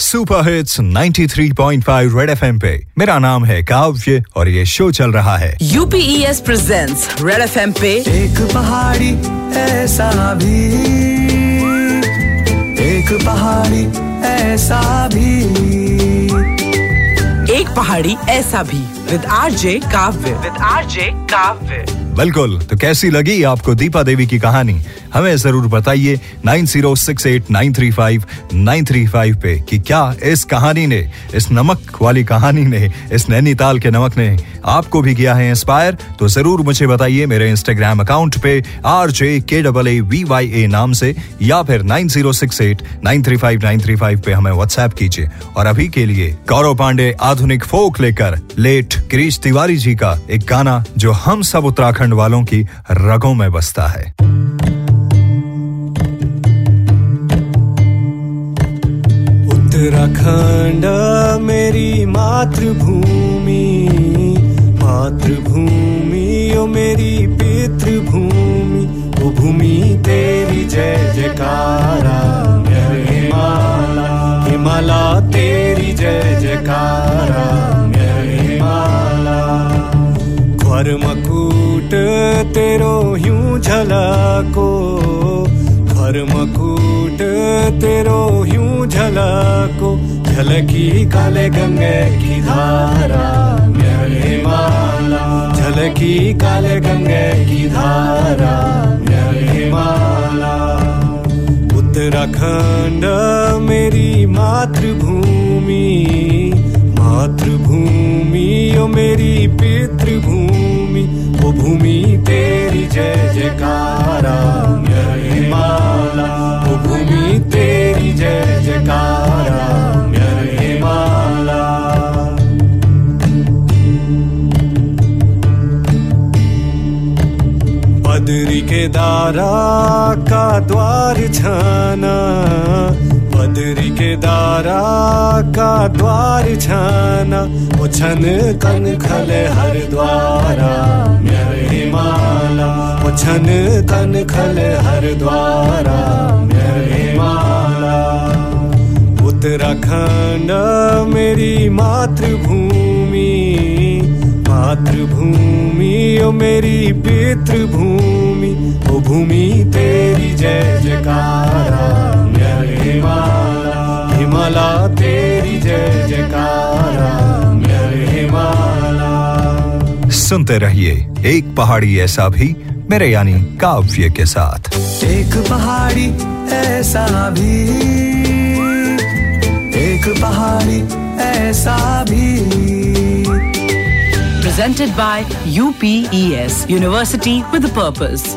Super hits 93.5 red FM पे। मेरा नाम है काव्य और ये शो चल रहा है। यूपीएस प्रेजेंट्स रेड एफएम पे। एक पहाड़ी ऐसा भी। एक पहाड़ी ऐसा भी। एक पहाड़ी ऐसा भी। With RJ Kavya. With RJ Kavya. बिल्कुल तो कैसी लगी आपको दीपा देवी की कहानी? हमें ज़रूर बताइए 9068935935 पे कि क्या इस कहानी ने, इस नमक वाली कहानी ने, इस नैनीताल के नमक ने आपको भी किया है इंस्पायर तो ज़रूर मुझे बताइए मेरे इंस्टाग्राम अकाउंट पे R J K double A V Y A नाम से, या फिर 9068935935 पे हमें व्हाट्सएप कीजिए। और अभी के लिए गौरव पांडे आधुनिक फोक लेकर, लेट गिरीश तिवारी जी का एक गाना जो हम सब उत्तराखंड वालों की रगों में बसता है। उत्तराखंड मेरी मातृभूमि मातृभूमि ओ मेरी पितृभूमि ओ भूमि तेरी जय जयकारा। तेरो ह्यूं झलको ख्वर मकुट तेरो ह्यूं झलको झलकी काले गंगे की धारा मेरे माला। झलकी काले गंगे की धारा मेरे माला। उत्तराखंड मेरी मातृभूमि मातृभूमि ओ मेरी पितृभूमि। भूमि तेरी जय जयकारा हिमाला ओ भूमि तेरी जय जयकारा मेरे बदरी के दारा का द्वार छाना बदरी के दारा का द्वार छाना ओ छन कन खले हर द्वारा मेरे हिमाला। ओ छन कन खले हर द्वारा मेरे हिमाला। उत्तराखंड मेरी मातृभूमि मातृभूमि ओ मेरी पितृभूमि ओ भूमि तेरी जय सुनते रहिए एक पहाड़ी ऐसा भी मेरे यानी काव्य के साथ। एक पहाड़ी ऐसा भी एक पहाड़ी ऐसा भी। Presented by U P S university with purpose.